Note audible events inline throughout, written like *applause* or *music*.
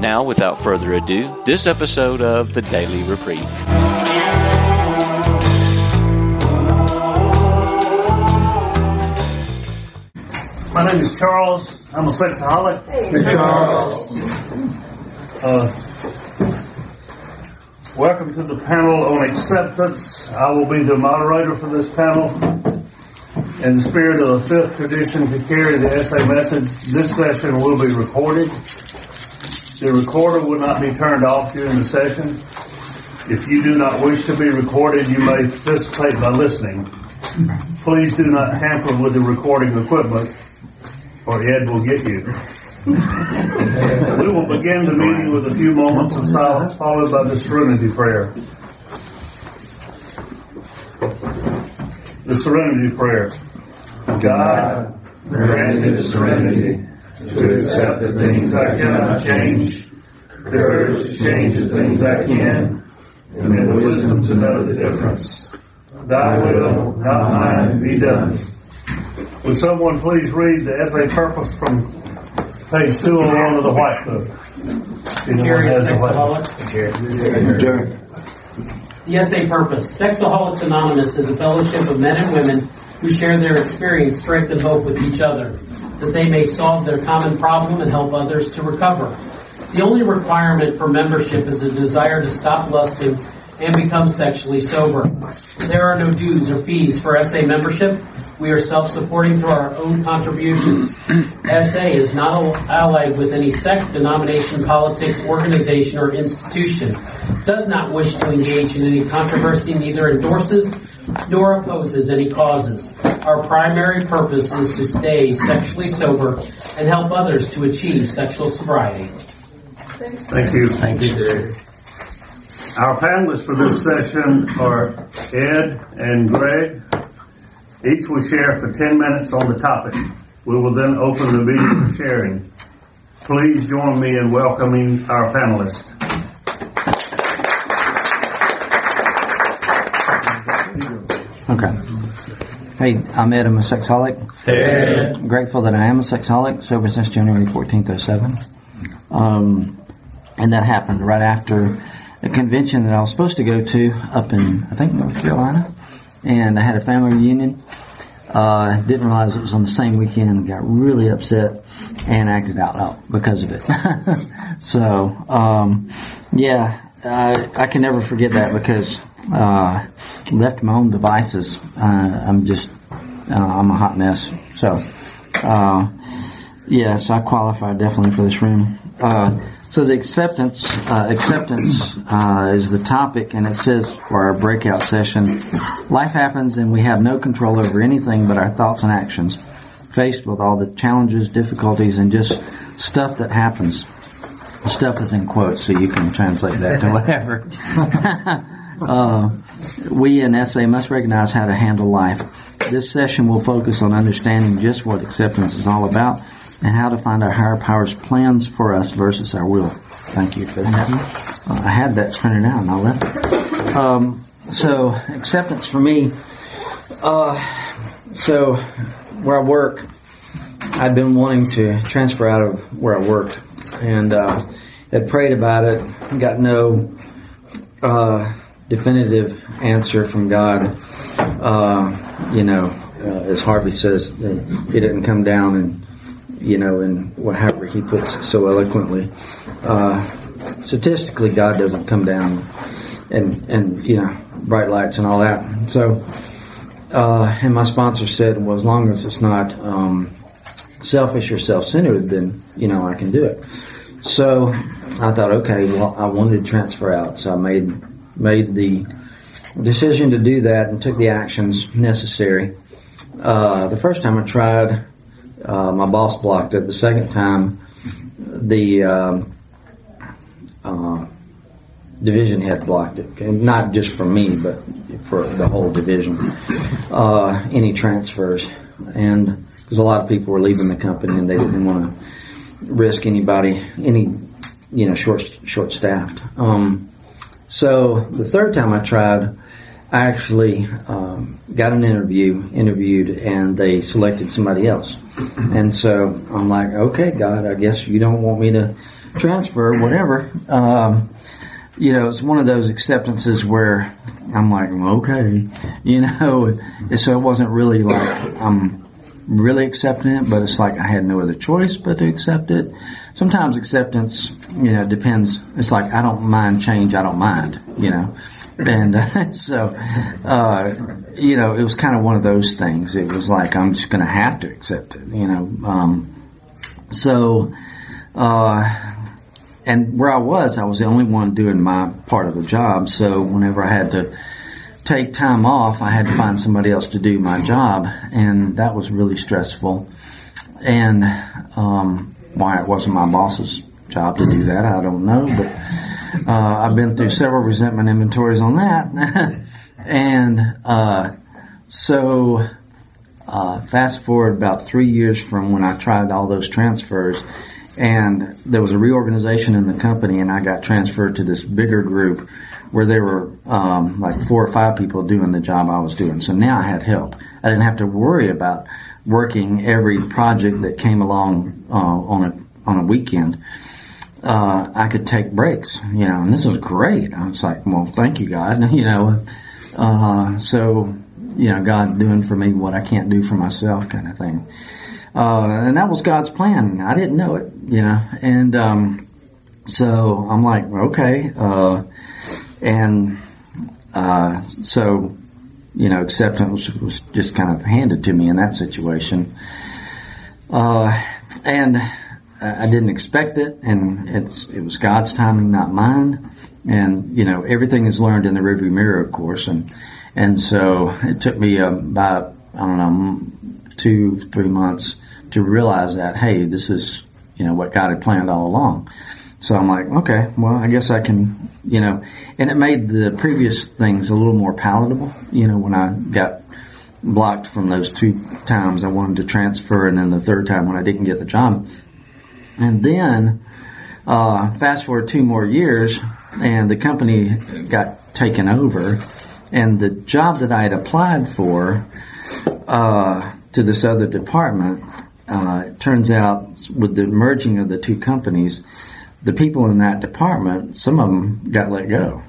Now, without further ado, this episode of the Daily Reprieve. My name is Charles. I'm a sexaholic. Hey, Charles. Uh, welcome to the panel on acceptance. I will be the moderator for this panel. In the spirit of the fifth tradition to carry the SA message, this session will be recorded. The recorder will not be turned off during the session. If you do not wish to be recorded, you may participate by listening. Please do not tamper with the recording equipment or Ed will get you. we will begin the meeting with a few moments of silence followed by the serenity prayer. The serenity prayer. God, grant me the serenity to accept the things I cannot change, the courage to change the things I can, and the wisdom to know the difference. Thy will, not mine, be done. Would someone please read the SA purpose from page 201 of the White Book? Jerry, Jerry. The SA purpose. Sexaholics Anonymous is a fellowship of men and women who share their experience, strength, and hope with each other, that they may solve their common problem and help others to recover. The only requirement for membership is a desire to stop lusting and become sexually sober. There are no dues or fees for SA membership. We are self-supporting through our own contributions. SA is not allied with any sect, denomination, politics, organization, or institution. Does not wish to engage in any controversy, neither endorses nor opposes any causes. Our primary purpose is to stay sexually sober and help others to achieve sexual sobriety. Thank you. Thank you. Our panelists for this session are Ed and Greg. Each will share for 10 minutes on the topic. We will then open the meeting for sharing. Please join me in welcoming our panelists. Okay. Hey, I'm Ed. I'm a sexaholic. Hey. Grateful that I am a sexaholic. Sober since January 14th, 07. Um, and that happened right after a convention that I was supposed to go to up in, I think, North Carolina. And I had a family reunion. Uh, didn't realize it was on the same weekend. Got really upset and acted out because of it. *laughs* so, um, yeah, uh, I can never forget that because uh, left my own devices, uh, I'm just, uh, I'm a hot mess. So, uh, yeah, so I qualify definitely for this room. Uh, so the acceptance, uh, acceptance uh, is the topic, and it says for our breakout session, life happens and we have no control over anything but our thoughts and actions, faced with all the challenges, difficulties, and just stuff that happens. Stuff is in quotes, so you can translate that to *laughs* whatever. *laughs* uh, we in SA must recognize how to handle life. This session will focus on understanding just what acceptance is all about and how to find our higher power's plans for us versus our will. Thank you for that. Uh, I had that printed out and I left it. Um, so acceptance for me. Uh, so where I work, I'd been wanting to transfer out of where I worked and uh, had prayed about it. Got no uh, definitive answer from God. Uh, you know, uh, as Harvey says, he didn't come down and you know, and whatever he puts so eloquently. Uh, statistically, God doesn't come down and, and, you know, bright lights and all that. So, uh, and my sponsor said, well, as long as it's not, um, selfish or self-centered, then, you know, I can do it. So I thought, okay, well, I wanted to transfer out. So I made, made the decision to do that and took the actions necessary. Uh, the first time I tried, uh, my boss blocked it. The second time, the um, uh, division head blocked it, and not just for me, but for the whole division. Uh, any transfers, and because a lot of people were leaving the company and they didn't want to risk anybody, any you know, short short staffed. Um, so the third time I tried, I actually um, got an interview, interviewed, and they selected somebody else. And so I'm like, okay, God, I guess you don't want me to transfer, whatever. Um, you know, it's one of those acceptances where I'm like, okay, *laughs* you know, so it wasn't really like I'm really accepting it, but it's like I had no other choice but to accept it. Sometimes acceptance, you know, depends. It's like I don't mind change, I don't mind, you know. And uh, *laughs* so, uh, you know, it was kind of one of those things. It was like I'm just going to have to accept it, you know. Um, so, uh, and where I was, I was the only one doing my part of the job. So whenever I had to take time off, I had to find somebody else to do my job, and that was really stressful. And um, why it wasn't my boss's job to do that, I don't know. But uh, I've been through several resentment inventories on that, *laughs* and uh, so uh, fast forward about three years from when I tried all those transfers. And there was a reorganization in the company, and I got transferred to this bigger group where there were um, like four or five people doing the job I was doing. So now I had help. I didn't have to worry about working every project that came along uh, on a on a weekend. Uh, I could take breaks, you know, and this was great. I was like, well, thank you, God, *laughs* you know. Uh, so, you know, God doing for me what I can't do for myself, kind of thing. Uh, and that was God's plan. I didn't know it, you know, and um, so I'm like, okay. Uh, and uh, so, you know, acceptance was just kind of handed to me in that situation. Uh, and I didn't expect it, and it's it was God's timing, not mine. And you know, everything is learned in the rearview mirror, of course. And and so it took me about I don't know two three months to realize that hey, this is you know what God had planned all along. So I'm like, okay, well, I guess I can, you know, and it made the previous things a little more palatable, you know, when I got blocked from those two times I wanted to transfer and then the third time when I didn't get the job. And then, uh, fast forward two more years and the company got taken over and the job that I had applied for, uh, to this other department, uh, turns out with the merging of the two companies, the people in that department, some of them got let go,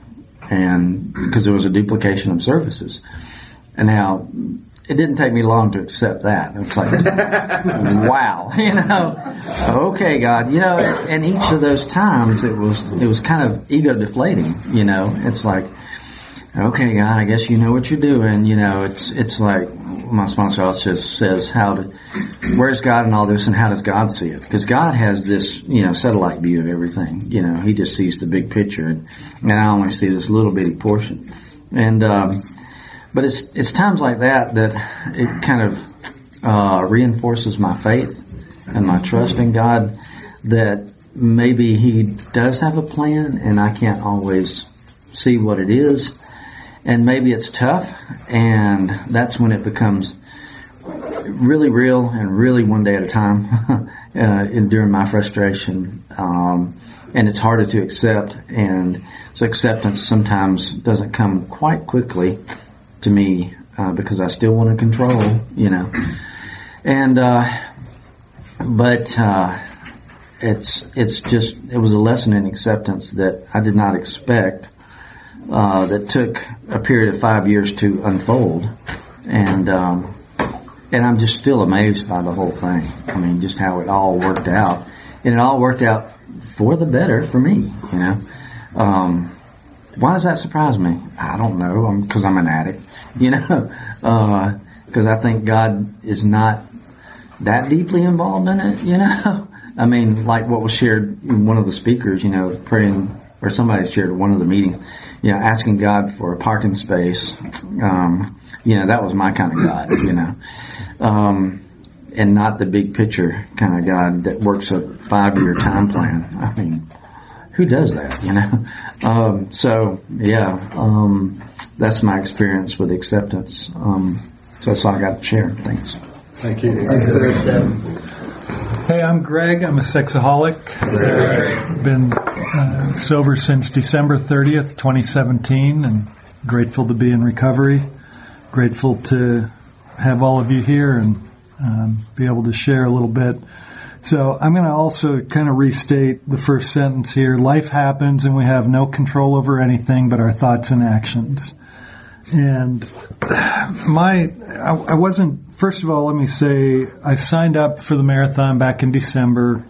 and because there was a duplication of services. And now, it didn't take me long to accept that. It's like, *laughs* wow, *laughs* you know, okay, God, you know, and each of those times it was it was kind of ego deflating. You know, it's like, okay, God, I guess you know what you're doing. You know, it's it's like my sponsor also says how to, where's God in all this and how does God see it? Because God has this, you know, satellite view of everything. You know, He just sees the big picture and, and I only see this little bitty portion. And, um, but it's, it's times like that that it kind of, uh, reinforces my faith and my trust in God that maybe He does have a plan and I can't always see what it is and maybe it's tough, and that's when it becomes really real and really one day at a time *laughs* uh, during my frustration. Um, and it's harder to accept, and so acceptance sometimes doesn't come quite quickly to me uh, because I still want to control, you know. And uh, but uh, it's it's just it was a lesson in acceptance that I did not expect uh, that took a period of five years to unfold, and um, and I'm just still amazed by the whole thing. I mean, just how it all worked out, and it all worked out for the better for me. You know, um, why does that surprise me? I don't know. Because I'm, I'm, an addict. *laughs* You know, because uh, I think God is not that deeply involved in it. You know, *laughs* I mean, like what was shared one of the speakers. You know, praying or somebody shared one of the meetings you know, asking God for a parking space, um, you know, that was my kind of God, you know, um, and not the big picture kind of God that works a five year time plan. I mean, who does that, you know? *laughs* Um, so yeah, um, that's my experience with acceptance. Um, so that's all I got to share. Thanks. Thank you. Hey, I'm Greg. I'm a sexaholic. Been uh, sober since December 30th, 2017, and grateful to be in recovery. Grateful to have all of you here and um, be able to share a little bit. So I'm going to also kind of restate the first sentence here. Life happens and we have no control over anything but our thoughts and actions. And my, I, I wasn't, first of all, let me say, I signed up for the marathon back in December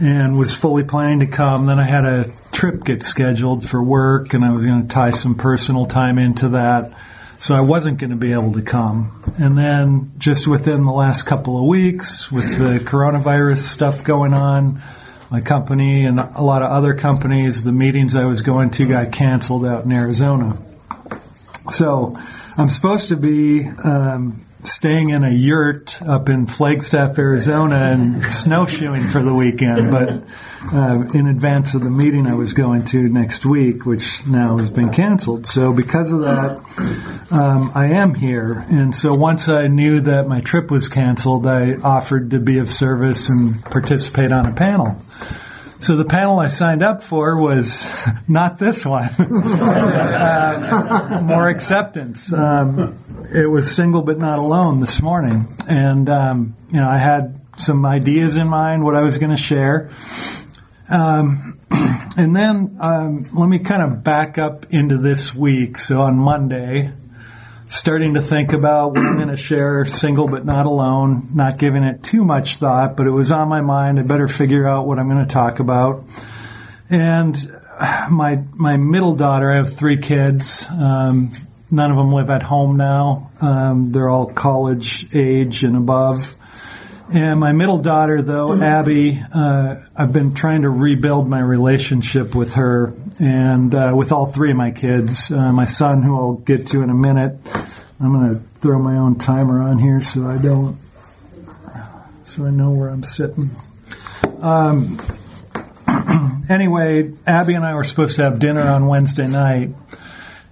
and was fully planning to come. Then I had a trip get scheduled for work and I was going to tie some personal time into that. So I wasn't going to be able to come. And then just within the last couple of weeks with the coronavirus stuff going on, my company and a lot of other companies, the meetings I was going to got canceled out in Arizona. So I'm supposed to be um, staying in a yurt up in Flagstaff, Arizona, and snowshoeing for the weekend. But uh, in advance of the meeting I was going to next week, which now has been canceled. So because of that, um, I am here. And so once I knew that my trip was canceled, I offered to be of service and participate on a panel. So the panel I signed up for was *laughs* not this one. *laughs* uh, more acceptance. Um, it was single but not alone this morning, and um, you know I had some ideas in mind what I was going to share. Um, *clears throat* and then um, let me kind of back up into this week. So on Monday, starting to think about what I'm going to share, single but not alone, not giving it too much thought, but it was on my mind. I better figure out what I'm going to talk about. And my my middle daughter, I have three kids. Um, none of them live at home now. Um, they're all college age and above. And my middle daughter, though, Abby, uh, I've been trying to rebuild my relationship with her and uh, with all three of my kids. Uh, my son, who I'll get to in a minute, I'm going to throw my own timer on here so I don't, so I know where I'm sitting. Um, *clears throat* anyway, Abby and I were supposed to have dinner on Wednesday night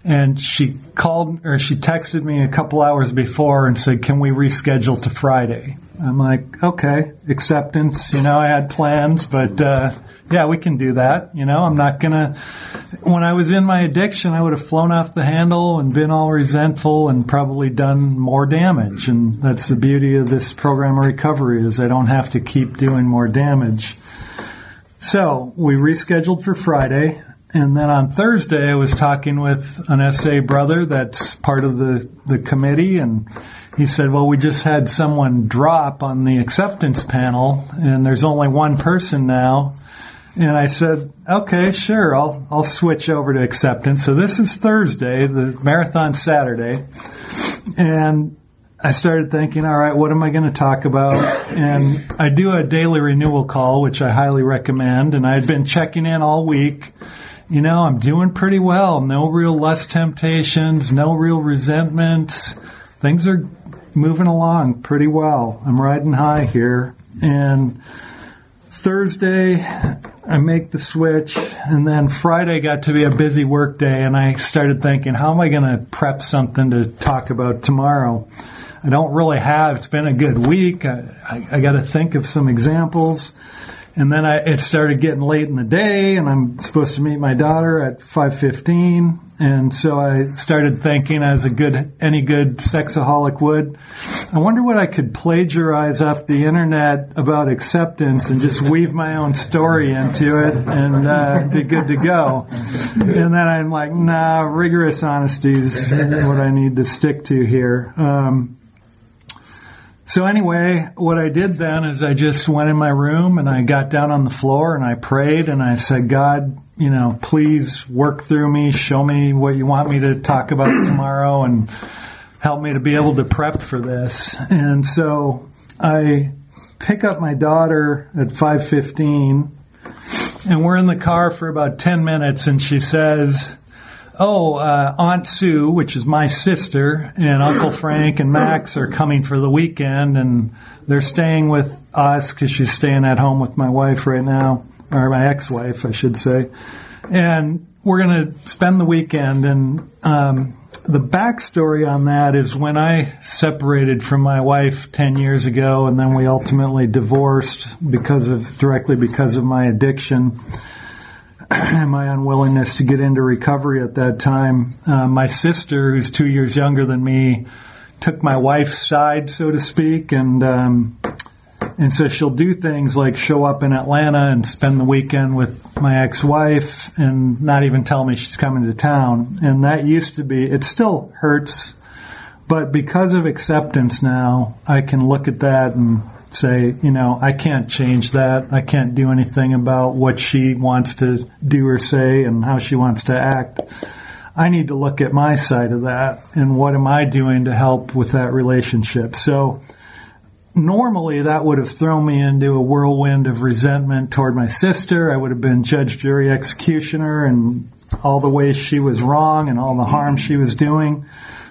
and she called or she texted me a couple hours before and said, "Can we reschedule to Friday?" I'm like, "Okay, acceptance." You know, I had plans, but uh, yeah, we can do that. You know, I'm not gonna. When I was in my addiction, I would have flown off the handle and been all resentful and probably done more damage. And that's the beauty of this program of recovery is I don't have to keep doing more damage. So we rescheduled for Friday. And then on Thursday, I was talking with an SA brother that's part of the, the committee and he said, well, we just had someone drop on the acceptance panel and there's only one person now. And I said, okay, sure, I'll, I'll switch over to acceptance. So this is Thursday, the marathon Saturday. And I started thinking, all right, what am I going to talk about? And I do a daily renewal call, which I highly recommend. And I had been checking in all week you know, I'm doing pretty well. No real lust temptations, no real resentments. Things are moving along pretty well. I'm riding high here. And Thursday, I make the switch, and then Friday got to be a busy work day, and I started thinking, how am I going to prep something to talk about tomorrow? I don't really have. It's been a good week. I, I, I got to think of some examples. And then I, it started getting late in the day and I'm supposed to meet my daughter at 5.15. And so I started thinking as a good, any good sexaholic would, I wonder what I could plagiarize off the internet about acceptance and just weave my own story into it and, uh, be good to go. And then I'm like, nah, rigorous honesty is what I need to stick to here. Um, so anyway, what I did then is I just went in my room and I got down on the floor and I prayed and I said, God, you know, please work through me, show me what you want me to talk about tomorrow and help me to be able to prep for this. And so I pick up my daughter at 5:15 and we're in the car for about 10 minutes and she says, oh, uh, Aunt Sue, which is my sister, and Uncle Frank and Max are coming for the weekend, and they're staying with us because she's staying at home with my wife right now. or my ex-wife, I should say. And we're going to spend the weekend and, um, the backstory on that is when I separated from my wife 10 years ago and then we ultimately divorced because of, directly because of my addiction *clears throat* my unwillingness to get into recovery at that time. Uh, my sister, who's two years younger than me, took my wife's side, so to speak, and, um, and so she'll do things like show up in Atlanta and spend the weekend with my ex-wife and not even tell me she's coming to town. And that used to be, it still hurts, but because of acceptance now, I can look at that and say, you know, I can't change that. I can't do anything about what she wants to do or say and how she wants to act. I need to look at my side of that and what am I doing to help with that relationship. So, normally that would have thrown me into a whirlwind of resentment toward my sister. I would have been judge, jury, executioner and all the ways she was wrong and all the harm she was doing.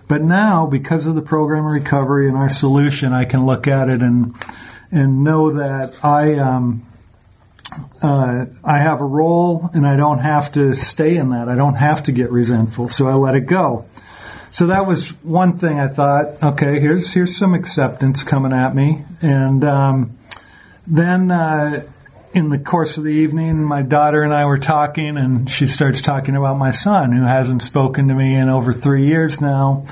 But now, because of the program recovery and our solution, I can look at it and and know that I um, uh, I have a role and I don't have to stay in that. I don't have to get resentful, so I let it go. So that was one thing I thought, okay, here's, here's some acceptance coming at me. And, um, then, uh, in the course of the evening, my daughter and I were talking and she starts talking about my son who hasn't spoken to me in over three years now.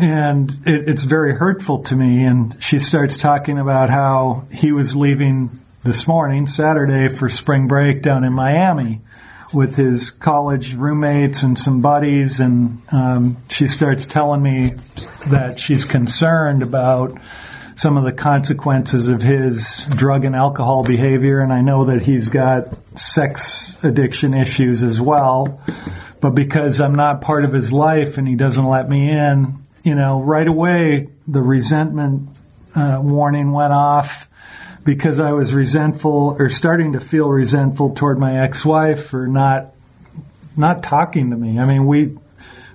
And it, it's very hurtful to me. And she starts talking about how he was leaving this morning, Saturday, for spring break down in Miami with his college roommates and some buddies, and um, she starts telling me that she's concerned about some of the consequences of his drug and alcohol behavior, and I know that he's got sex addiction issues as well. But because I'm not part of his life and he doesn't let me in, you know, right away the resentment uh, warning went off because I was resentful or starting to feel resentful toward my ex-wife for not not talking to me. I mean, we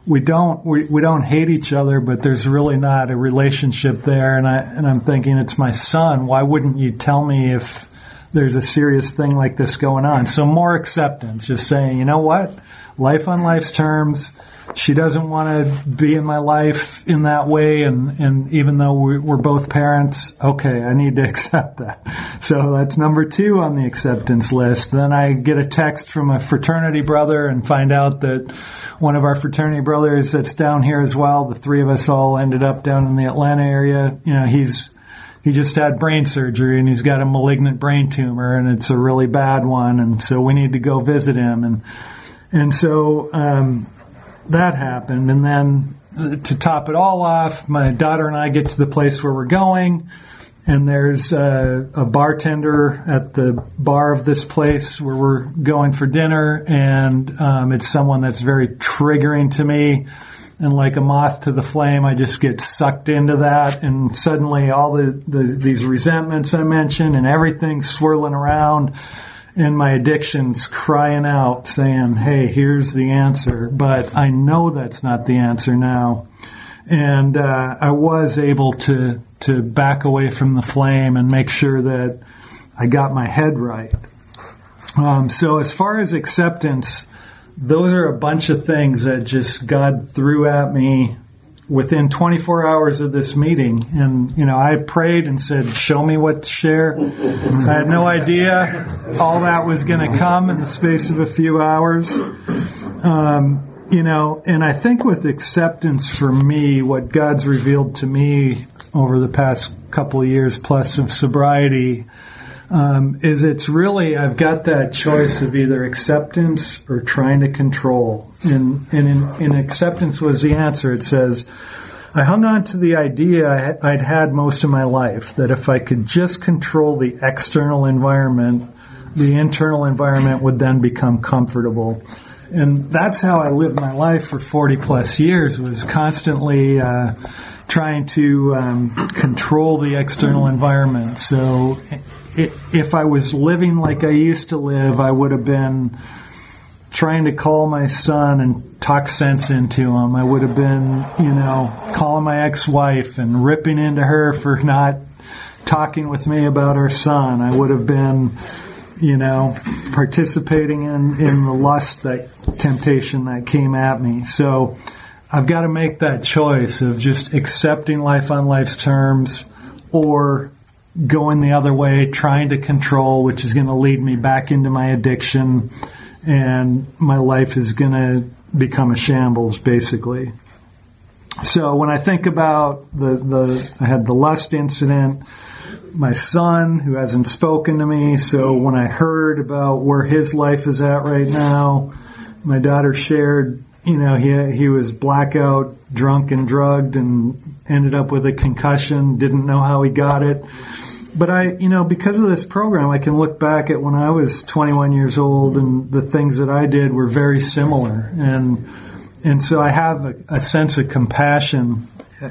we don't we, we don't hate each other, but there's really not a relationship there. And I and I'm thinking it's my son. Why wouldn't you tell me if there's a serious thing like this going on? So more acceptance, just saying, you know what, life on life's terms she doesn't want to be in my life in that way. And, and even though we're both parents, okay, I need to *laughs* accept that. So that's number two on the acceptance list. Then I get a text from a fraternity brother and find out that one of our fraternity brothers that's down here as well. The three of us all ended up down in the Atlanta area. You know, he's, he just had brain surgery and he's got a malignant brain tumor and it's a really bad one. And so we need to go visit him. And, and so, um, that happened. And then to top it all off, my daughter and I get to the place where we're going and there's a, a, bartender at the bar of this place where we're going for dinner and um, it's someone that's very triggering to me and like a moth to the flame i just get sucked into that and suddenly all the, the these resentments i mentioned and everything swirling around and my addiction's crying out saying, Hey, here's the answer. But I know that's not the answer now. And, uh, I was able to, to back away from the flame and make sure that I got my head right. Um, so as far as acceptance, those are a bunch of things that just God threw at me within 24 hours of this meeting. And, you know, I prayed and said, show me what to share. I had no idea all that was going to come in the space of a few hours. Um, you know, and I think with acceptance for me, what God's revealed to me over the past couple of years plus of sobriety, um, is it's really I've got that choice of either acceptance or trying to control. And, and in, in acceptance was the answer. It says, I hung on to the idea I'd had most of my life that if I could just control the external environment, the internal environment would then become comfortable. And that's how I lived my life for 40 plus years was constantly, uh, trying to um, control the external environment. So if I was living like I used to live, I would have been trying to call my son and talk sense into him. I would have been, you know, calling my ex-wife and ripping into her for not talking with me about our son. I would have been, you know, participating in, in the lust that temptation that came at me. So I've got to make that choice of just accepting life on life's terms or going the other way, trying to control, which is going to lead me back into my addiction and my life is going to become a shambles basically. So when I think about the, the, I had the lust incident, my son who hasn't spoken to me. So when I heard about where his life is at right now, my daughter shared, you know, he, he was blackout, drunk and drugged and ended up with a concussion, didn't know how he got it. But I, you know, because of this program, I can look back at when I was 21 years old and the things that I did were very similar. And, and so I have a, a sense of compassion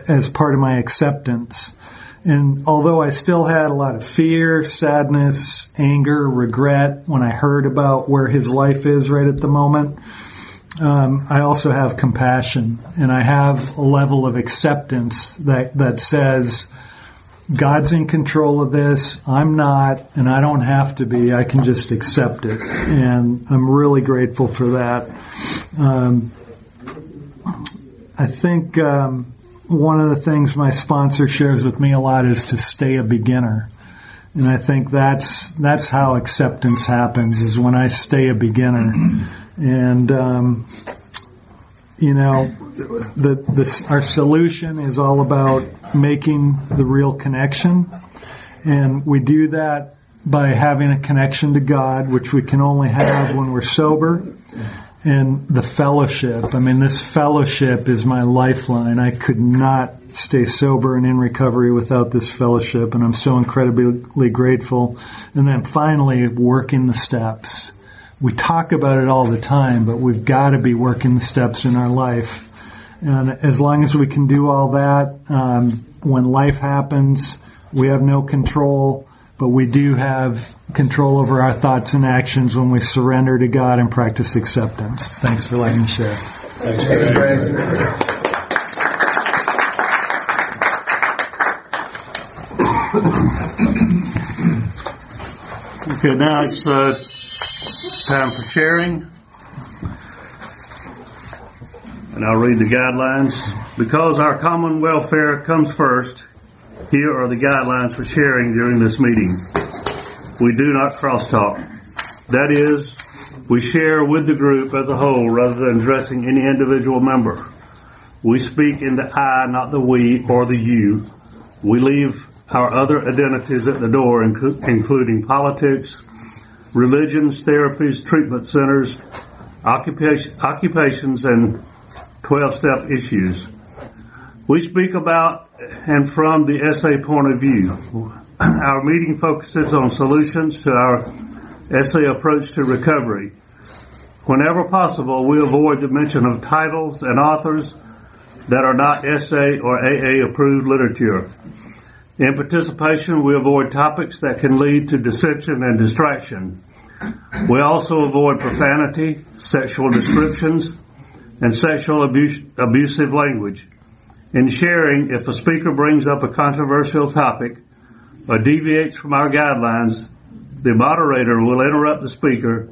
as part of my acceptance and although I still had a lot of fear, sadness, anger, regret when I heard about where his life is right at the moment, um, I also have compassion and I have a level of acceptance that, that says, God's in control of this. I'm not, and I don't have to be. I can just accept it. And I'm really grateful for that. Um, I think, um, one of the things my sponsor shares with me a lot is to stay a beginner. And I think that's, that's how acceptance happens is when I stay a beginner. And, um, you know, the, our solution is all about making the real connection. And we do that by having a connection to God, which we can only have when we're sober and the fellowship. I mean, this fellowship is my lifeline. I could not stay sober and in recovery without this fellowship, and I'm so incredibly grateful. And then finally, working the steps. We talk about it all the time, but we've got to be working the steps in our life. And as long as we can do all that, um, when life happens, we have no control but we do have control over our thoughts and actions when we surrender to God and practice acceptance. Thanks for letting me share. Thanks, Okay, now it's uh, time for sharing. And I'll read the guidelines. Because our common welfare comes first, here are the guidelines for sharing during this meeting. We do not crosstalk. That is, we share with the group as a whole rather than addressing any individual member. We speak in the I, not the we or the you. We leave our other identities at the door, including politics, religions, therapies, treatment centers, occupations, and 12 step issues. We speak about and from the SA point of view. Our meeting focuses on solutions to our SA approach to recovery. Whenever possible, we avoid the mention of titles and authors that are not SA or AA approved literature. In participation, we avoid topics that can lead to dissension and distraction. We also avoid profanity, sexual descriptions, and sexual abuse, abusive language. In sharing, if a speaker brings up a controversial topic or deviates from our guidelines, the moderator will interrupt the speaker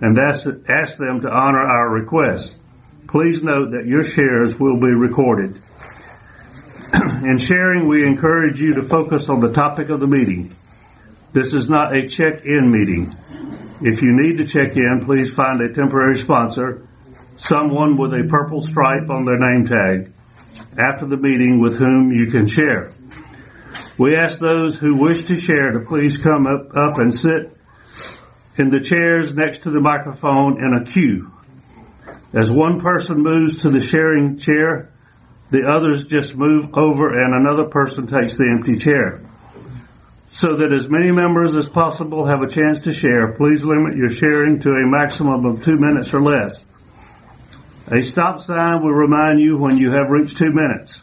and ask, ask them to honor our request. Please note that your shares will be recorded. *clears throat* in sharing, we encourage you to focus on the topic of the meeting. This is not a check-in meeting. If you need to check in, please find a temporary sponsor, someone with a purple stripe on their name tag after the meeting with whom you can share. We ask those who wish to share to please come up, up and sit in the chairs next to the microphone in a queue. As one person moves to the sharing chair, the others just move over and another person takes the empty chair. So that as many members as possible have a chance to share, please limit your sharing to a maximum of two minutes or less. A stop sign will remind you when you have reached two minutes.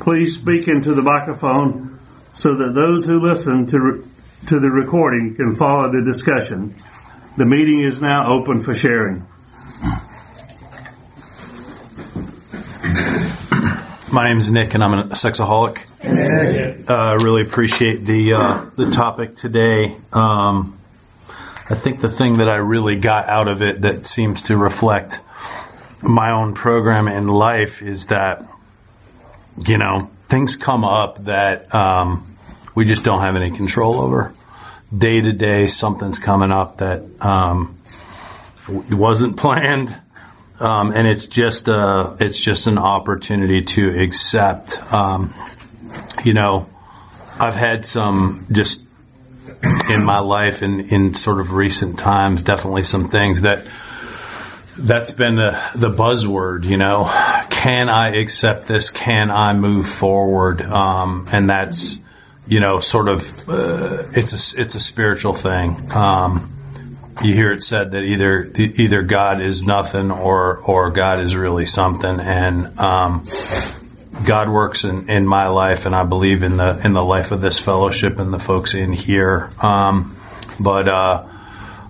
Please speak into the microphone so that those who listen to, re- to the recording can follow the discussion. The meeting is now open for sharing. My name is Nick, and I'm a sexaholic. I uh, really appreciate the uh, the topic today. Um, I think the thing that I really got out of it that seems to reflect my own program in life is that, you know, things come up that um, we just don't have any control over. Day to day, something's coming up that um, wasn't *laughs* planned, um, and it's just a, it's just an opportunity to accept. Um, you know, I've had some just in my life and in sort of recent times, definitely some things that that's been the, the buzzword, you know, can I accept this? Can I move forward? Um, and that's, you know, sort of, uh, it's a, it's a spiritual thing. Um, you hear it said that either, either God is nothing or, or God is really something. And, um, God works in, in my life and I believe in the, in the life of this fellowship and the folks in here. Um, but, uh,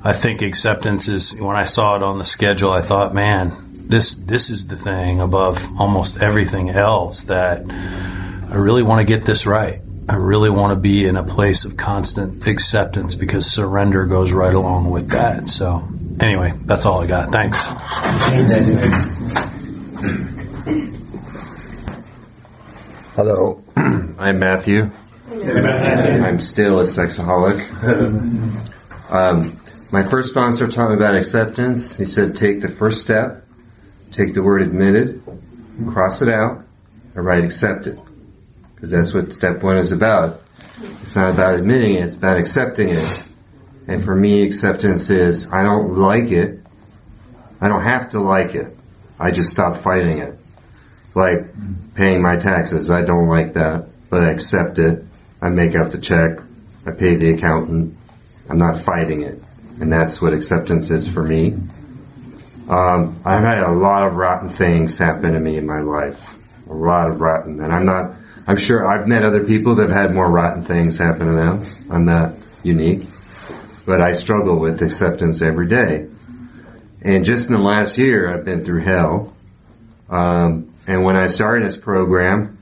I think acceptance is when I saw it on the schedule, I thought, man, this this is the thing above almost everything else that I really want to get this right. I really want to be in a place of constant acceptance because surrender goes right along with that. So anyway, that's all I got. Thanks. Hello, *clears throat* I'm Matthew. I'm still a sexaholic. *laughs* Um, my first sponsor taught me about acceptance. He said, take the first step, take the word admitted, cross it out, and write accepted. Because that's what step one is about. It's not about admitting it, it's about accepting it. And for me, acceptance is, I don't like it. I don't have to like it. I just stop fighting it. Like paying my taxes. I don't like that, but I accept it. I make out the check. I pay the accountant. I'm not fighting it and that's what acceptance is for me. Um, I've had a lot of rotten things happen to me in my life, a lot of rotten, and I'm not. I'm sure I've met other people that have had more rotten things happen to them. I'm not unique, but I struggle with acceptance every day. And just in the last year, I've been through hell. Um, and when I started this program,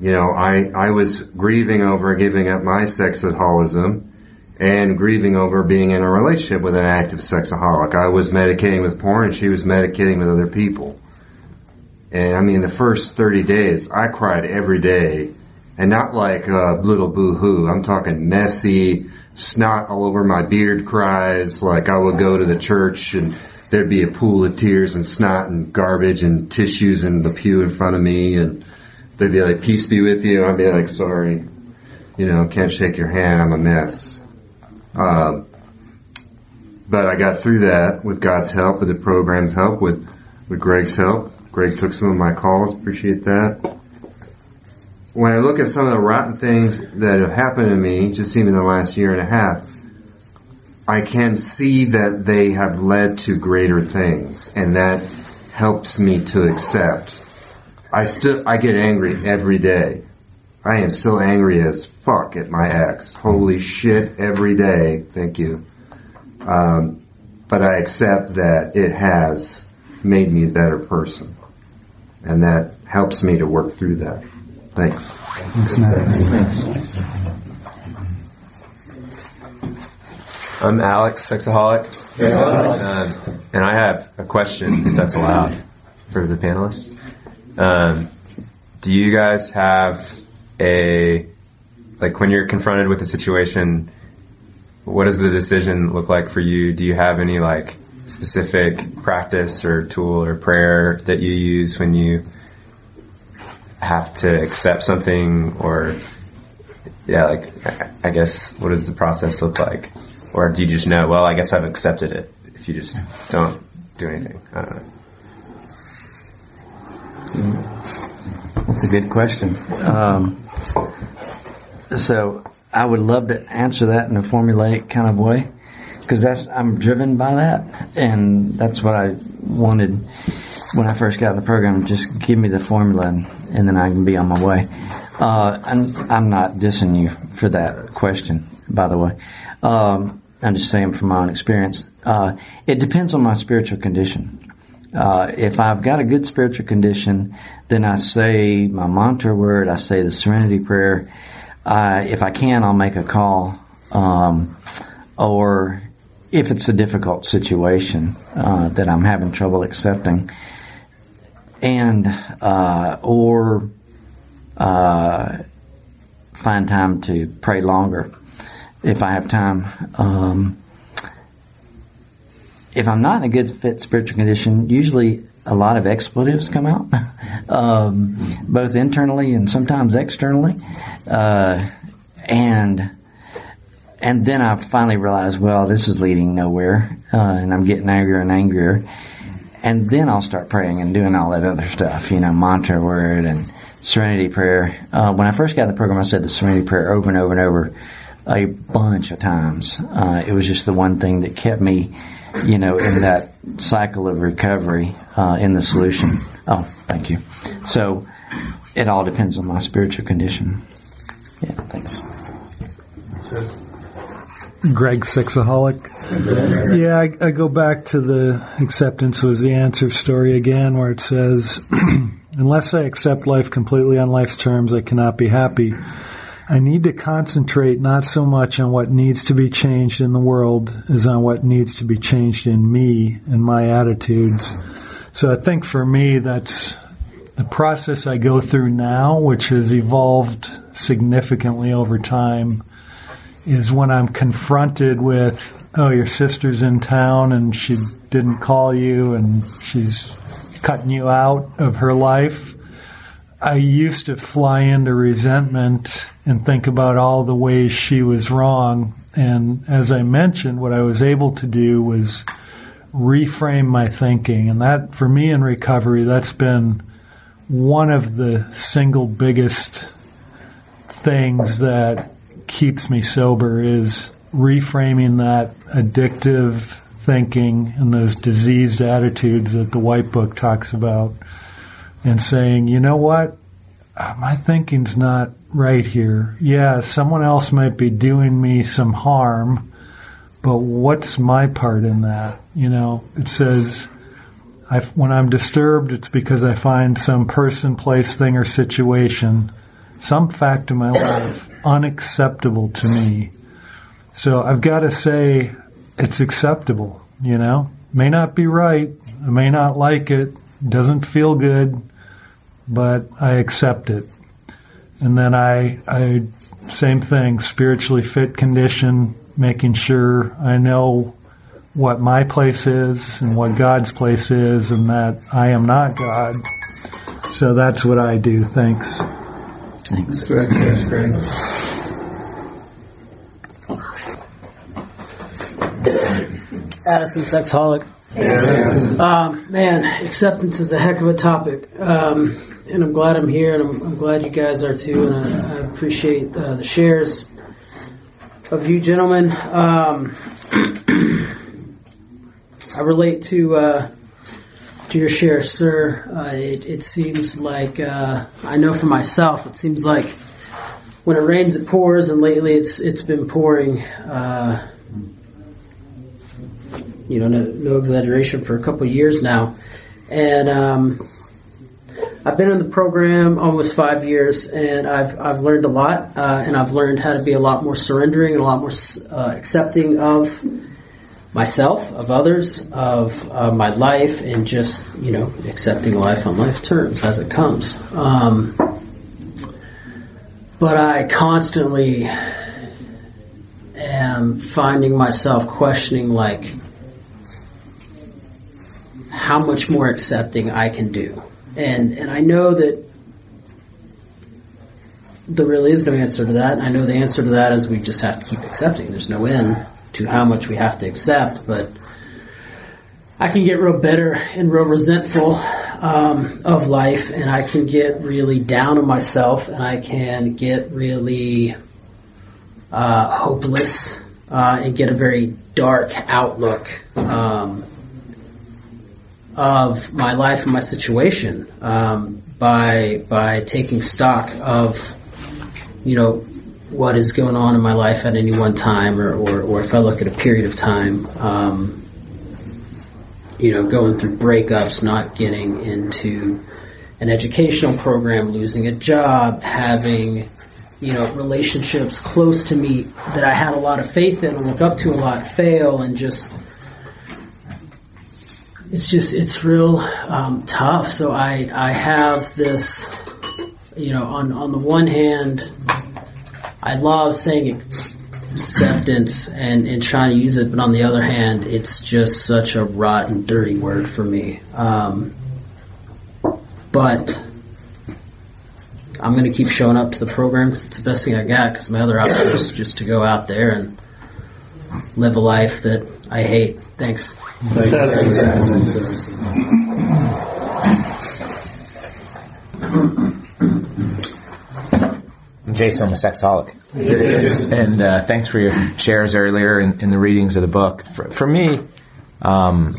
you know, I, I was grieving over giving up my sexaholism and grieving over being in a relationship with an active sexaholic. I was medicating with porn and she was medicating with other people. And I mean, the first 30 days, I cried every day. And not like uh, little boo-hoo. I'm talking messy, snot all over my beard cries. Like I would go to the church and there'd be a pool of tears and snot and garbage and tissues in the pew in front of me. And they'd be like, peace be with you. I'd be like, sorry. You know, can't shake your hand. I'm a mess. Um, but I got through that with God's help, with the program's help, with, with Greg's help. Greg took some of my calls. Appreciate that. When I look at some of the rotten things that have happened to me, just even the last year and a half, I can see that they have led to greater things, and that helps me to accept. I still I get angry every day. I am still angry as fuck at my ex. Holy shit, every day. Thank you. Um, but I accept that it has made me a better person. And that helps me to work through that. Thanks. Thanks, Matt. I'm Alex, sexaholic. Um, and I have a question, if that's allowed, for the panelists. Um, do you guys have a like when you're confronted with a situation what does the decision look like for you do you have any like specific practice or tool or prayer that you use when you have to accept something or yeah like i guess what does the process look like? Or do you just know well i guess i've accepted it if you just don't do anything? I don't know. That's a good question. Um, so I would love to answer that in a formulaic kind of way because that's I'm driven by that, and that's what I wanted when I first got in the program. Just give me the formula, and, and then I can be on my way. Uh, and I'm not dissing you for that question, by the way. Um, I'm just saying from my own experience. Uh, it depends on my spiritual condition. Uh, if I've got a good spiritual condition, then I say my mantra word, I say the serenity prayer, if I can, I'll make a call. Um, or if it's a difficult situation uh, that I'm having trouble accepting, and uh, or uh, find time to pray longer if I have time. Um, if I'm not in a good fit spiritual condition, usually a lot of expletives come out, *laughs* um, both internally and sometimes externally, uh, and and then I finally realized, well, this is leading nowhere, uh, and I'm getting angrier and angrier. And then I'll start praying and doing all that other stuff, you know, mantra word and serenity prayer. Uh, when I first got in the program, I said the serenity prayer over and over and over a bunch of times. Uh, it was just the one thing that kept me, you know, in that cycle of recovery, uh, in the solution. Oh, thank you. So it all depends on my spiritual condition. Yeah, thanks. Greg Sexaholic. Yeah, I, I go back to the acceptance was the answer story again, where it says, *clears throat* unless I accept life completely on life's terms, I cannot be happy. I need to concentrate not so much on what needs to be changed in the world as on what needs to be changed in me and my attitudes. So I think for me, that's the process I go through now, which has evolved significantly over time is when I'm confronted with, oh, your sister's in town and she didn't call you and she's cutting you out of her life. I used to fly into resentment and think about all the ways she was wrong. And as I mentioned, what I was able to do was reframe my thinking. And that, for me in recovery, that's been one of the single biggest things that keeps me sober is reframing that addictive thinking and those diseased attitudes that the white book talks about and saying, you know what? My thinking's not right here. Yeah, someone else might be doing me some harm, but what's my part in that? You know, it says, when I'm disturbed, it's because I find some person, place, thing, or situation, some fact in my life unacceptable to me. So I've got to say it's acceptable, you know? May not be right, I may not like it, doesn't feel good, but I accept it. And then I, I, same thing, spiritually fit condition, making sure I know what my place is and what God's place is and that I am not God. So that's what I do. Thanks. Thanks. That's great. Addison Sexholic. Um, man, acceptance is a heck of a topic. Um, and I'm glad I'm here, and I'm, I'm glad you guys are too, and I, I appreciate uh, the shares of you gentlemen. Um, *clears throat* I relate to uh, to your share, sir. Uh, it, it seems like uh, I know for myself. It seems like when it rains, it pours, and lately it's it's been pouring. Uh, you know, no, no exaggeration, for a couple years now, and um, I've been in the program almost five years, and I've I've learned a lot, uh, and I've learned how to be a lot more surrendering and a lot more uh, accepting of myself, of others, of uh, my life, and just you know accepting life on life terms as it comes. Um, but I constantly am finding myself questioning like how much more accepting I can do. And and I know that there really is no answer to that. I know the answer to that is we just have to keep accepting. There's no end to how much we have to accept, but I can get real bitter and real resentful um, of life, and I can get really down on myself, and I can get really uh, hopeless uh, and get a very dark outlook um, of my life and my situation um, by by taking stock of you know what is going on in my life at any one time, or, or, or if I look at a period of time, um, you know, going through breakups, not getting into an educational program, losing a job, having you know, relationships close to me that I had a lot of faith in and look up to a lot fail and just it's just it's real um, tough. So I I have this, you know, on on the one hand, I love saying acceptance and and trying to use it, but on the other hand, it's just such a rotten, dirty word for me. Um, but I'm going to keep showing up to the program because it's the best thing I got. Because my other option is just to go out there and live a life that I hate. Thanks. I'm Jason. I'm a sexaholic. And uh, thanks for your shares earlier in, in the readings of the book. For, for me, um,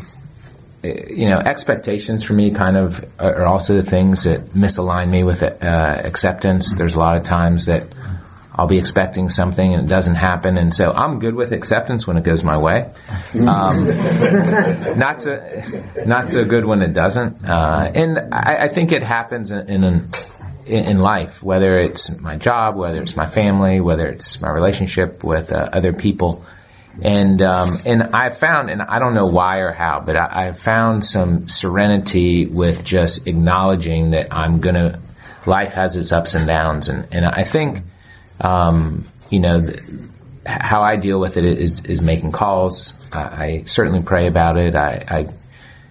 you know, expectations for me kind of are also the things that misalign me with uh, acceptance. There's a lot of times that I'll be expecting something and it doesn't happen, and so I'm good with acceptance when it goes my way. Um, *laughs* not so, not so good when it doesn't. Uh, and I, I, think it happens in, in an in life, whether it's my job, whether it's my family, whether it's my relationship with uh, other people. And um, and I've found, and I don't know why or how, but I, have found some serenity with just acknowledging that I'm gonna. Life has its ups and downs, and and I think um, you know, how I deal with it is is making calls. I, I certainly pray about it. I, I,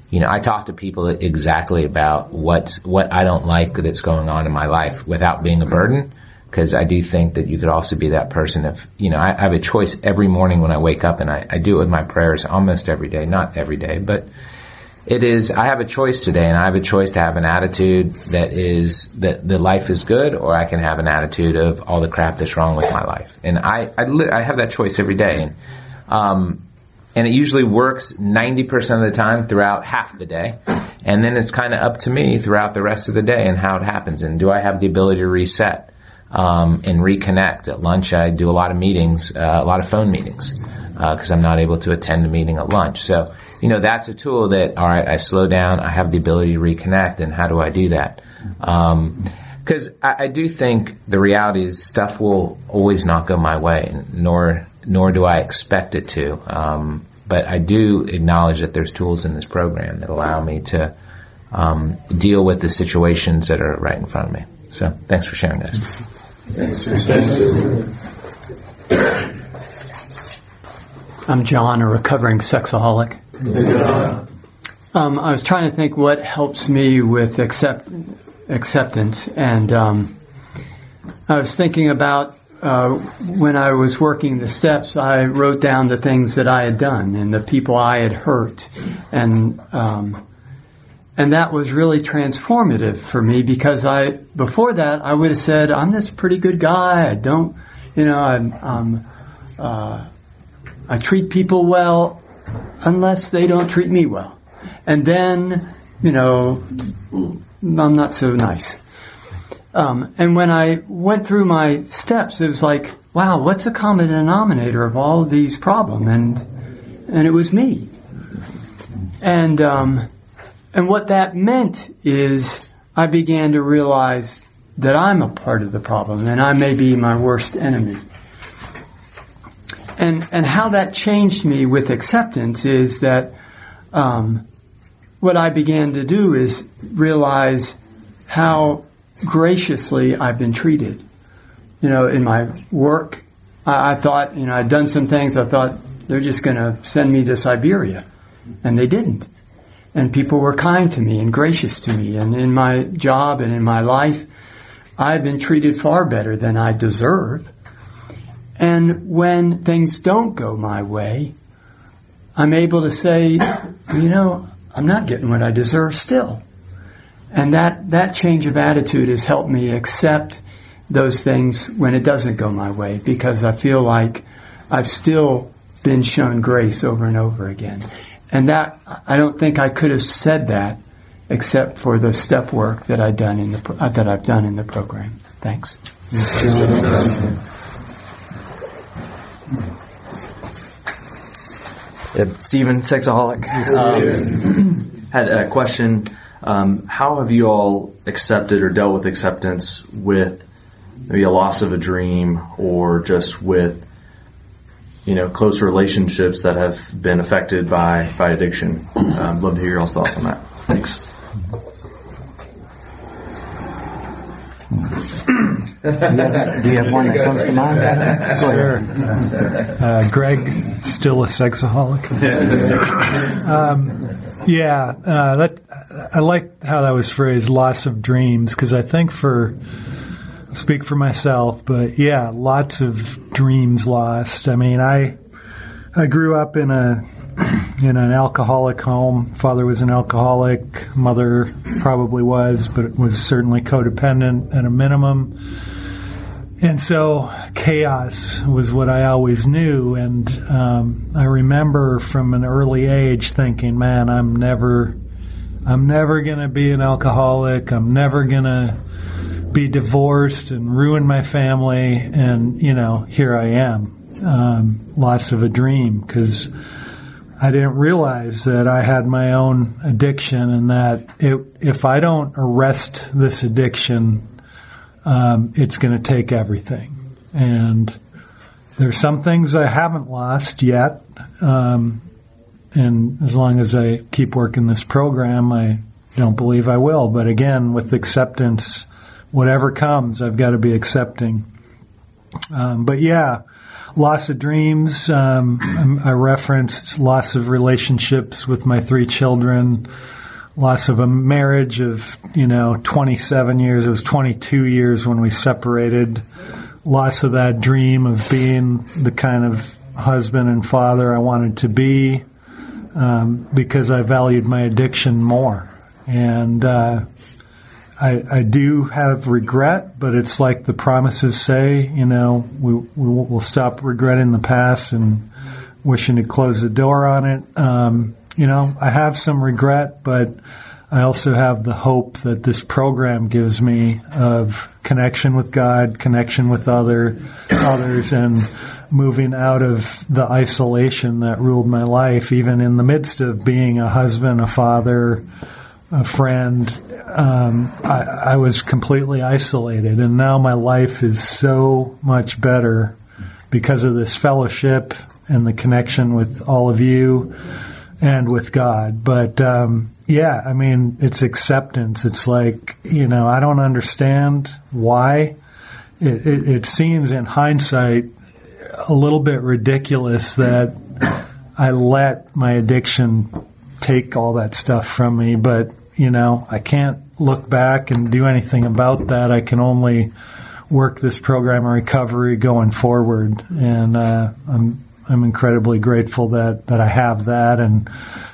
you know, I talk to people exactly about what's what I don't like that's going on in my life without being a burden. Because I do think that you could also be that person if you know I, I have a choice every morning when I wake up, and I, I do it with my prayers almost every day, not every day, but it is I have a choice today, and I have a choice to have an attitude that is that the life is good, or I can have an attitude of all the crap that's wrong with my life. And I I, I have that choice every day, and um, and it usually works ninety percent of the time throughout half the day, and then it's kind of up to me throughout the rest of the day and how it happens. And do I have the ability to reset um, and reconnect? At lunch, I do a lot of meetings, uh, a lot of phone meetings, because uh, I'm not able to attend a meeting at lunch, so you know, that's a tool that, all right, I slow down, I have the ability to reconnect, and how do I do that? Because um, I, I, do think the reality is stuff will always not go my way, nor nor do I expect it to. Um, but I do acknowledge that there's tools in this program that allow me to um, deal with the situations that are right in front of me. So thanks for sharing, guys. Thanks for sharing. I'm John, a recovering sexaholic. Um, I was trying to think what helps me with accept, acceptance, and um, I was thinking about uh, when I was working the steps. I wrote down the things that I had done and the people I had hurt, and um, and that was really transformative for me because I before that I would have said I'm this pretty good guy. I don't, you know, I'm, I'm uh, I treat people well unless they don't treat me well. And then, you know, I'm not so nice. Um, and when I went through my steps, it was like, wow, what's the common denominator of all of these problems? And and it was me. And um, and what that meant is I began to realize that I'm a part of the problem, and I may be my worst enemy. And, and how that changed me with acceptance is that um, what I began to do is realize how graciously I've been treated. You know, in my work, I, I thought, you know, I'd done some things, I thought they're just going to send me to Siberia. And they didn't. And people were kind to me and gracious to me. And in my job and in my life, I've been treated far better than I deserve. And when things don't go my way, I'm able to say, you know, I'm not getting what I deserve still. And that, that change of attitude has helped me accept those things when it doesn't go my way because I feel like I've still been shown grace over and over again. And that, I don't think I could have said that except for the step work that I've done in the, that I've done in the program. Thanks. Stephen, sexaholic, um, had a question. Um, how have you all accepted or dealt with acceptance with maybe a loss of a dream or just with you know close relationships that have been affected by by addiction. Um, love to hear y'all's thoughts on that. Thanks. Do you have one that comes to mind? Go Sure. Uh, Greg, still a sexaholic. *laughs* um, yeah, uh, that I like how that was phrased, loss of dreams, because I think for speak for myself, but yeah, lots of dreams lost. I mean, I I grew up in a *clears throat* in an alcoholic home. Father was an alcoholic. Mother probably was, but was certainly codependent at a minimum. And so chaos was what I always knew. And um, I remember from an early age thinking, man, I'm never, I'm never going to be an alcoholic. I'm never going to be divorced and ruin my family. And, you know, here I am. Um, lots of a dream because I didn't realize that I had my own addiction and that it, if I don't arrest this addiction, um, it's going to take everything. And there's some things I haven't lost yet. Um, and as long as I keep working this program, I don't believe I will. But again, with acceptance, whatever comes, I've got to be accepting. Um, but yeah, loss of dreams. Um, I referenced loss of relationships with my three children, loss of a marriage of, you know, 27 years. It was 22 years when we separated. Loss of that dream of being the kind of husband and father I wanted to be um, because I valued my addiction more. And, uh, I, I do have regret, but it's like the promises say, you know, we, we will stop regretting the past and wishing to close the door on it. Um, you know, I have some regret, but I also have the hope that this program gives me of connection with God, connection with other others, and moving out of the isolation that ruled my life, even in the midst of being a husband, a father, a friend, um, I, I, was completely isolated, and now my life is so much better because of this fellowship and the connection with all of you and with God. But um, yeah, I mean, it's acceptance. It's like you know, I don't understand why. It, it, it seems in hindsight a little bit ridiculous that I let my addiction take all that stuff from me, but you know, I can't look back and do anything about that. I can only work this program of recovery going forward, and uh, I'm I'm incredibly grateful that that I have that and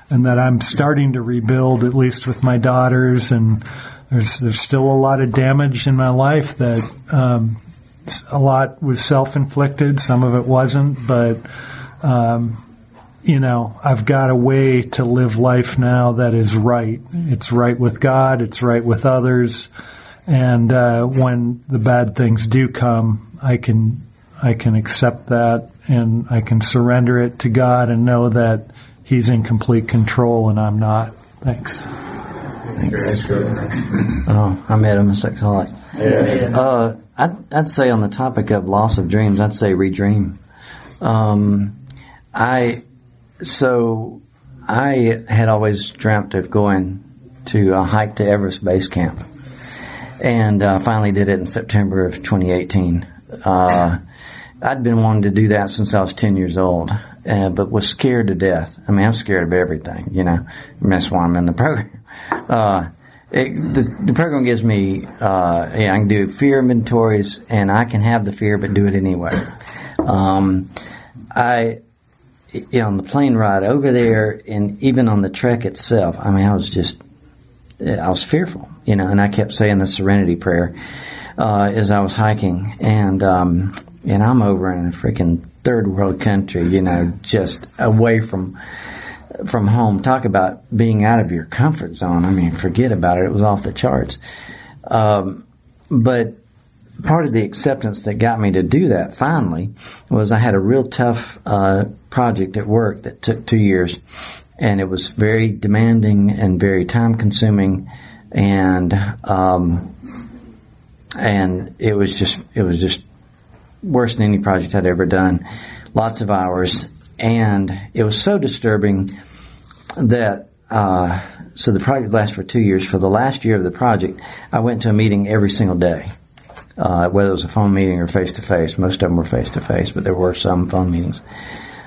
and that I'm starting to rebuild at least with my daughters and there's there's still a lot of damage in my life that um, a lot was self inflicted, some of it wasn't, but um, you know, I've got a way to live life now that is right. It's right with God. It's right with others. And uh, when the bad things do come, I can I can accept that and I can surrender it to God and know that He's in complete control and I'm not. Thanks. Thanks. Oh, I'm him a sexaholic. Yeah. Uh, I'd, I'd say on the topic of loss of dreams, I'd say redream. Um, I so I had always dreamt of going to a hike to Everest Base Camp, and uh, finally did it in September of 2018. Uh, I'd been wanting to do that since I was 10 years old, uh, but was scared to death. I mean, I'm scared of everything, you know. That's why I'm in the program. *laughs* Uh, it, the, the program gives me, uh, yeah, I can do fear inventories, and I can have the fear, but do it anyway. Um, I you know, on the plane ride over there and even on the trek itself, I mean, I was just, I was fearful, you know, and I kept saying the serenity prayer, uh, as I was hiking and, um, and I'm over in a freaking third world country, you know, just away from, from home. Talk about being out of your comfort zone. I mean, forget about it. It was off the charts. Um, but part of the acceptance that got me to do that finally was I had a real tough uh, project at work that took two years, and it was very demanding and very time consuming, and um, and it was just it was just worse than any project I'd ever done. Lots of hours, and it was so disturbing that. Uh, so the project lasted for two years. For the last year of the project, I went to a meeting every single day, uh, whether it was a phone meeting or face to face. Most of them were face to face, but there were some phone meetings.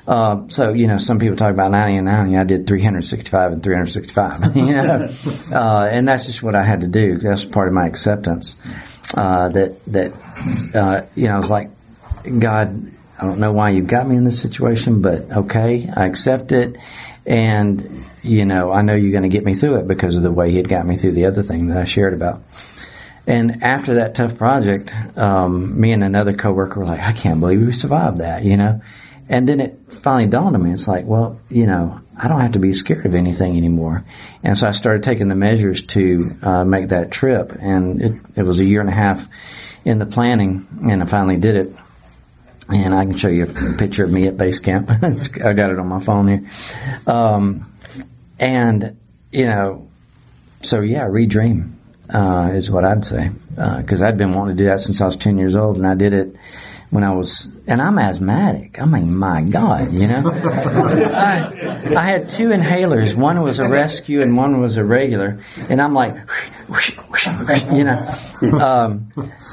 Uh, so you know, some people talk about ninety and ninety. I did three hundred sixty-five and three hundred sixty-five. *laughs* you know, uh, and that's just what I had to do. That's part of my acceptance. Uh, that that uh, you know, I was like, God, I don't know why you've got me in this situation, but okay, I accept it, and you know, I know you're going to get me through it because of the way He had got me through the other thing that I shared about. And after that tough project, um, me and another coworker were like, I can't believe we survived that, you know. And then it finally dawned on me. It's like, well, you know, I don't have to be scared of anything anymore. And so I started taking the measures to uh, make that trip. And it, it was a year and a half in the planning, and I finally did it. And I can show you a picture of me at base camp. *laughs* I got it on my phone here. Um, and you know, so yeah, redream uh, is what I'd say because uh, I'd been wanting to do that since I was ten years old, and I did it when I was, and I'm asthmatic. I mean, my God, you know, *laughs* I, I had two inhalers. One was a rescue, and one was a regular, and I'm like, *laughs* you know, um,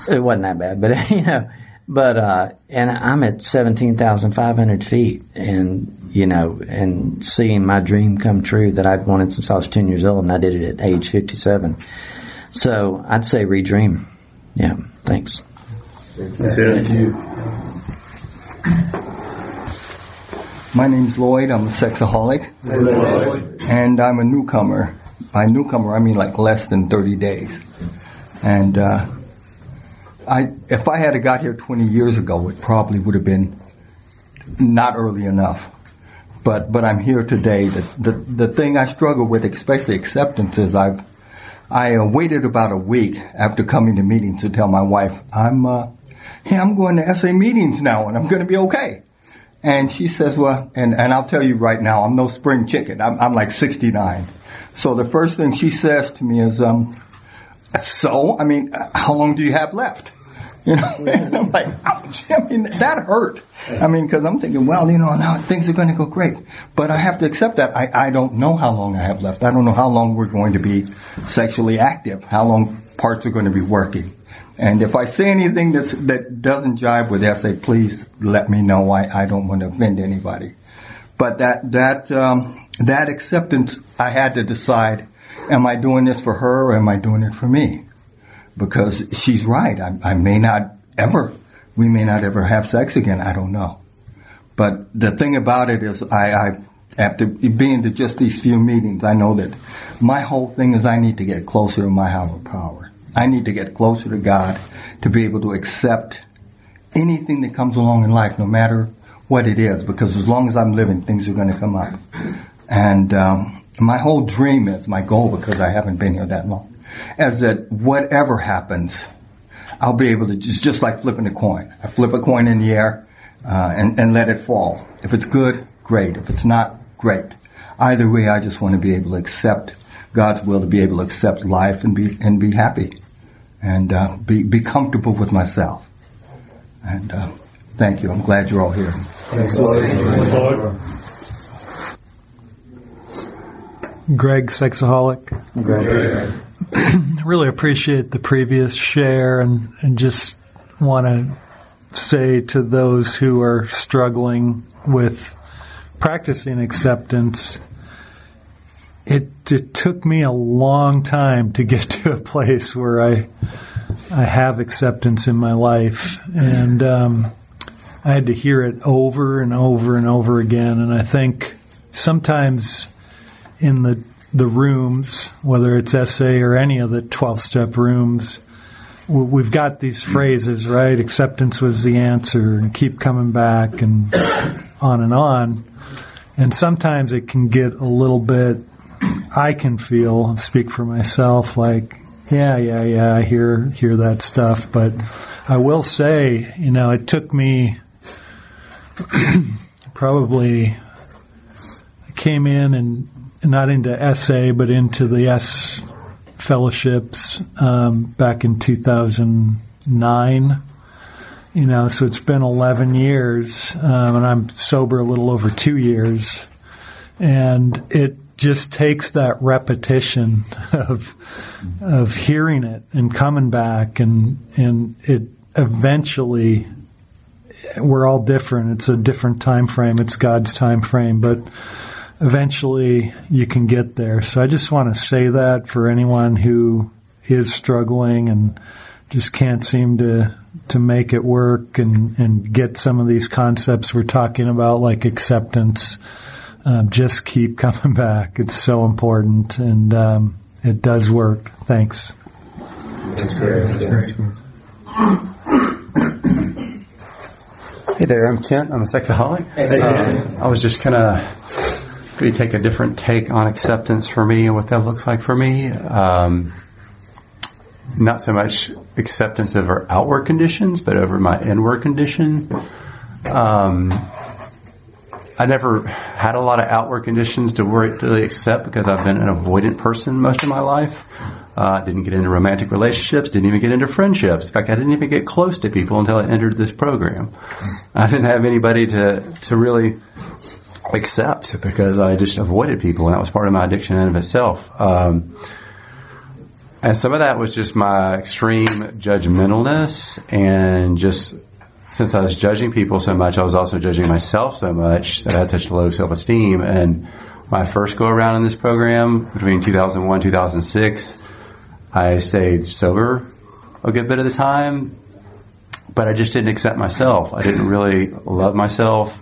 it wasn't that bad, but you know. But uh, and I'm at seventeen thousand five hundred feet, and you know, and seeing my dream come true that I'd wanted since I was ten years old, and I did it at age fifty-seven. So I'd say redream. Yeah. Thanks. Thank you. My name's Lloyd. I'm a sexaholic, and I'm a newcomer. By newcomer, I mean like less than 30 days. And uh, I, if I had got here 20 years ago, it probably would have been not early enough. But but I'm here today. The the, the thing I struggle with, especially acceptance, is I've I uh, waited about a week after coming to meetings to tell my wife I'm uh, hey I'm going to SA meetings now and I'm going to be okay. And she says, well, and, and I'll tell you right now, I'm no spring chicken. I'm, I'm like 69. So the first thing she says to me is, um, so, I mean, how long do you have left? You know, and *laughs* I'm like, ouch. I mean, that hurt. I mean, because I'm thinking, well, you know, now things are going to go great. But I have to accept that. I, I don't know how long I have left. I don't know how long we're going to be sexually active, how long parts are going to be working. And if I say anything that's, that doesn't jive with SA, please let me know. I, I don't want to offend anybody. But that, that, um, that acceptance, I had to decide, am I doing this for her or am I doing it for me? Because she's right. I, I may not ever, we may not ever have sex again. I don't know. But the thing about it is, I, I after being to just these few meetings, I know that my whole thing is I need to get closer to my higher power. I need to get closer to God to be able to accept anything that comes along in life, no matter what it is, because as long as I'm living, things are going to come up. And um, my whole dream is my goal because I haven't been here that long as that whatever happens, I'll be able to just just like flipping a coin. I flip a coin in the air uh, and and let it fall. If it's good, great. If it's not, great. Either way, I just want to be able to accept God's will, to be able to accept life and be and be happy, and uh, be be comfortable with myself. And uh, thank you. I'm glad you're all here. Thanks, Lloyd. Greg, sexaholic. Greg. *clears throat* really appreciate the previous share and, and just want to say to those who are struggling with practicing acceptance, it, it took me a long time to get *laughs* to a place where I I have acceptance in my life, and um, I had to hear it over and over and over again. And I think sometimes in the the rooms, whether it's SA or any of the 12 step rooms, we've got these phrases, right? Acceptance was the answer and keep coming back and on and on. And sometimes it can get a little bit, I can feel, speak for myself, like, yeah, yeah, yeah, I hear, hear that stuff. But I will say, you know, it took me *clears throat* probably, I came in and not into SA, but into the S fellowships um, back in 2009. You know, so it's been 11 years, um, and I'm sober a little over two years. And it just takes that repetition *laughs* of of hearing it and coming back, and and it eventually we're all different. It's a different time frame. It's God's time frame, but eventually you can get there. So I just want to say that for anyone who is struggling and just can't seem to to make it work and and get some of these concepts we're talking about like acceptance. Um, just keep *laughs* coming back. It's so important, and um, it does work. Thanks. Hey there, I'm Kent. I'm a sexaholic. Hey, um, I was just gonna really take a different take on acceptance for me and what that looks like for me. Um, not so much acceptance our outward conditions, but over my inward condition. Um, I never had a lot of outward conditions to really accept because I've been an avoidant person most of my life. Uh, didn't get into romantic relationships, didn't even get into friendships. In fact, I didn't even get close to people until I entered this program. I didn't have anybody to, to really accept because I just avoided people and that was part of my addiction in of itself. Um, and some of that was just my extreme judgmentalness and just since I was judging people so much, I was also judging myself so much that I had such low self-esteem. And my first go around in this program between 2001 2006, I stayed sober a good bit of the time, but I just didn't accept myself. I didn't really love myself.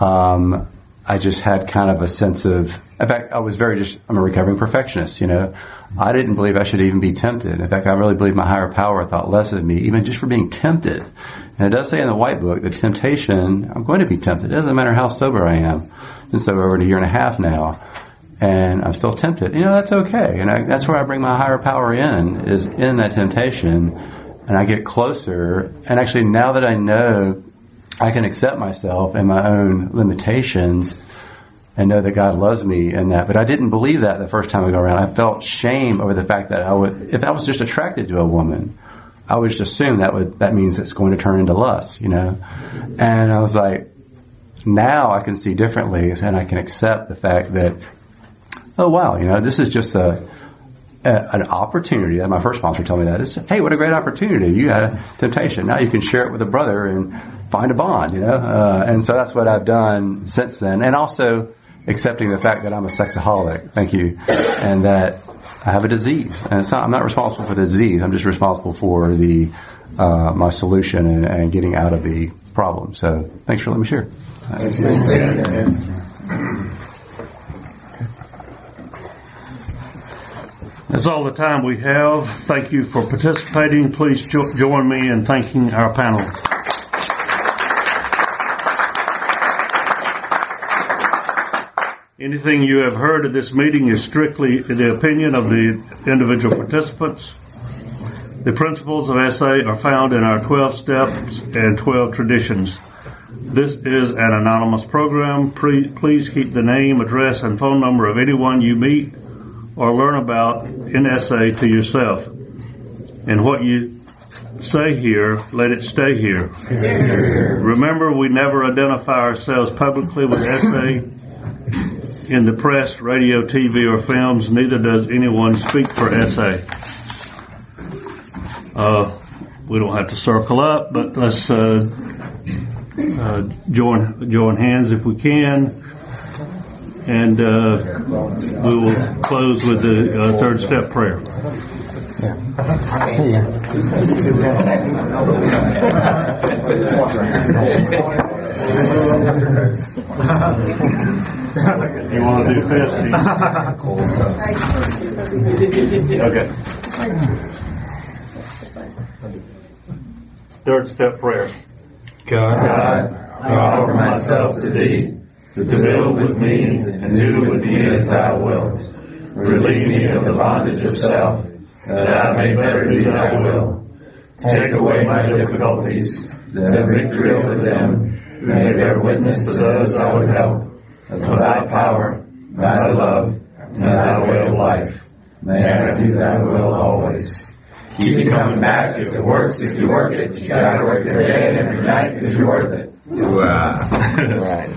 Um, I just had kind of a sense of, in fact, I was very just, I'm a recovering perfectionist, you know. I didn't believe I should even be tempted. In fact, I really believe my higher power thought less of me, even just for being tempted. And it does say in the white book that temptation, I'm going to be tempted. It doesn't matter how sober I am. I've been sober over a year and a half now. And I'm still tempted. You know, that's okay. And I, that's where I bring my higher power in, is in that temptation. And I get closer. And actually, now that I know I can accept myself and my own limitations and know that God loves me and that. But I didn't believe that the first time I go around. I felt shame over the fact that I would, if I was just attracted to a woman, I would just assume that would that means it's going to turn into lust, you know. And I was like, now I can see differently, and I can accept the fact that, oh wow, you know, this is just a, a an opportunity. That my first sponsor told me that. It's, hey, what a great opportunity! You had a temptation. Now you can share it with a brother and find a bond, you know. Uh, and so that's what I've done since then, and also accepting the fact that I'm a sexaholic. Thank you, and that I have a disease, and it's not. I'm not responsible for the disease. I'm just responsible for the uh, my solution and, and, getting out of the problem. So, thanks for letting me share. That's all the time we have. Thank you for participating. Please jo- join me in thanking our panel. Anything you have heard at this meeting is strictly the opinion of the individual participants. The principles of SA are found in our 12 steps and 12 traditions. This is an anonymous program. Please keep the name, address, and phone number of anyone you meet or learn about in SA to yourself. And what you say here, let it stay here. Remember, we never identify ourselves publicly with SA in the press, radio, TV, or films, neither does anyone speak for SA. Uh, we don't have to circle up, but let's uh, uh, join join hands if we can, and uh, we will close with the uh, third step prayer. Yeah. *laughs* *laughs* *laughs* you want to do fifth? *laughs* okay. Third step prayer. God, God, I offer myself to thee, to build with me and do with me as thou wilt. Relieve me of the bondage of self, that I may better do thy will. Take away my difficulties, that the victory over them, may bear witness to those I would help of thy power, thy love, and thy way of life. May I do thy will always. Keep it coming back if it works, if you work it. You gotta work every day and every night because you're worth it. Wow. right.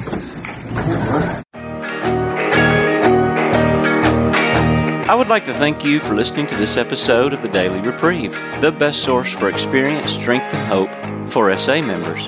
I would like to thank you for listening to this episode of the Daily Reprieve, the best source for experience, strength, and hope for SA members.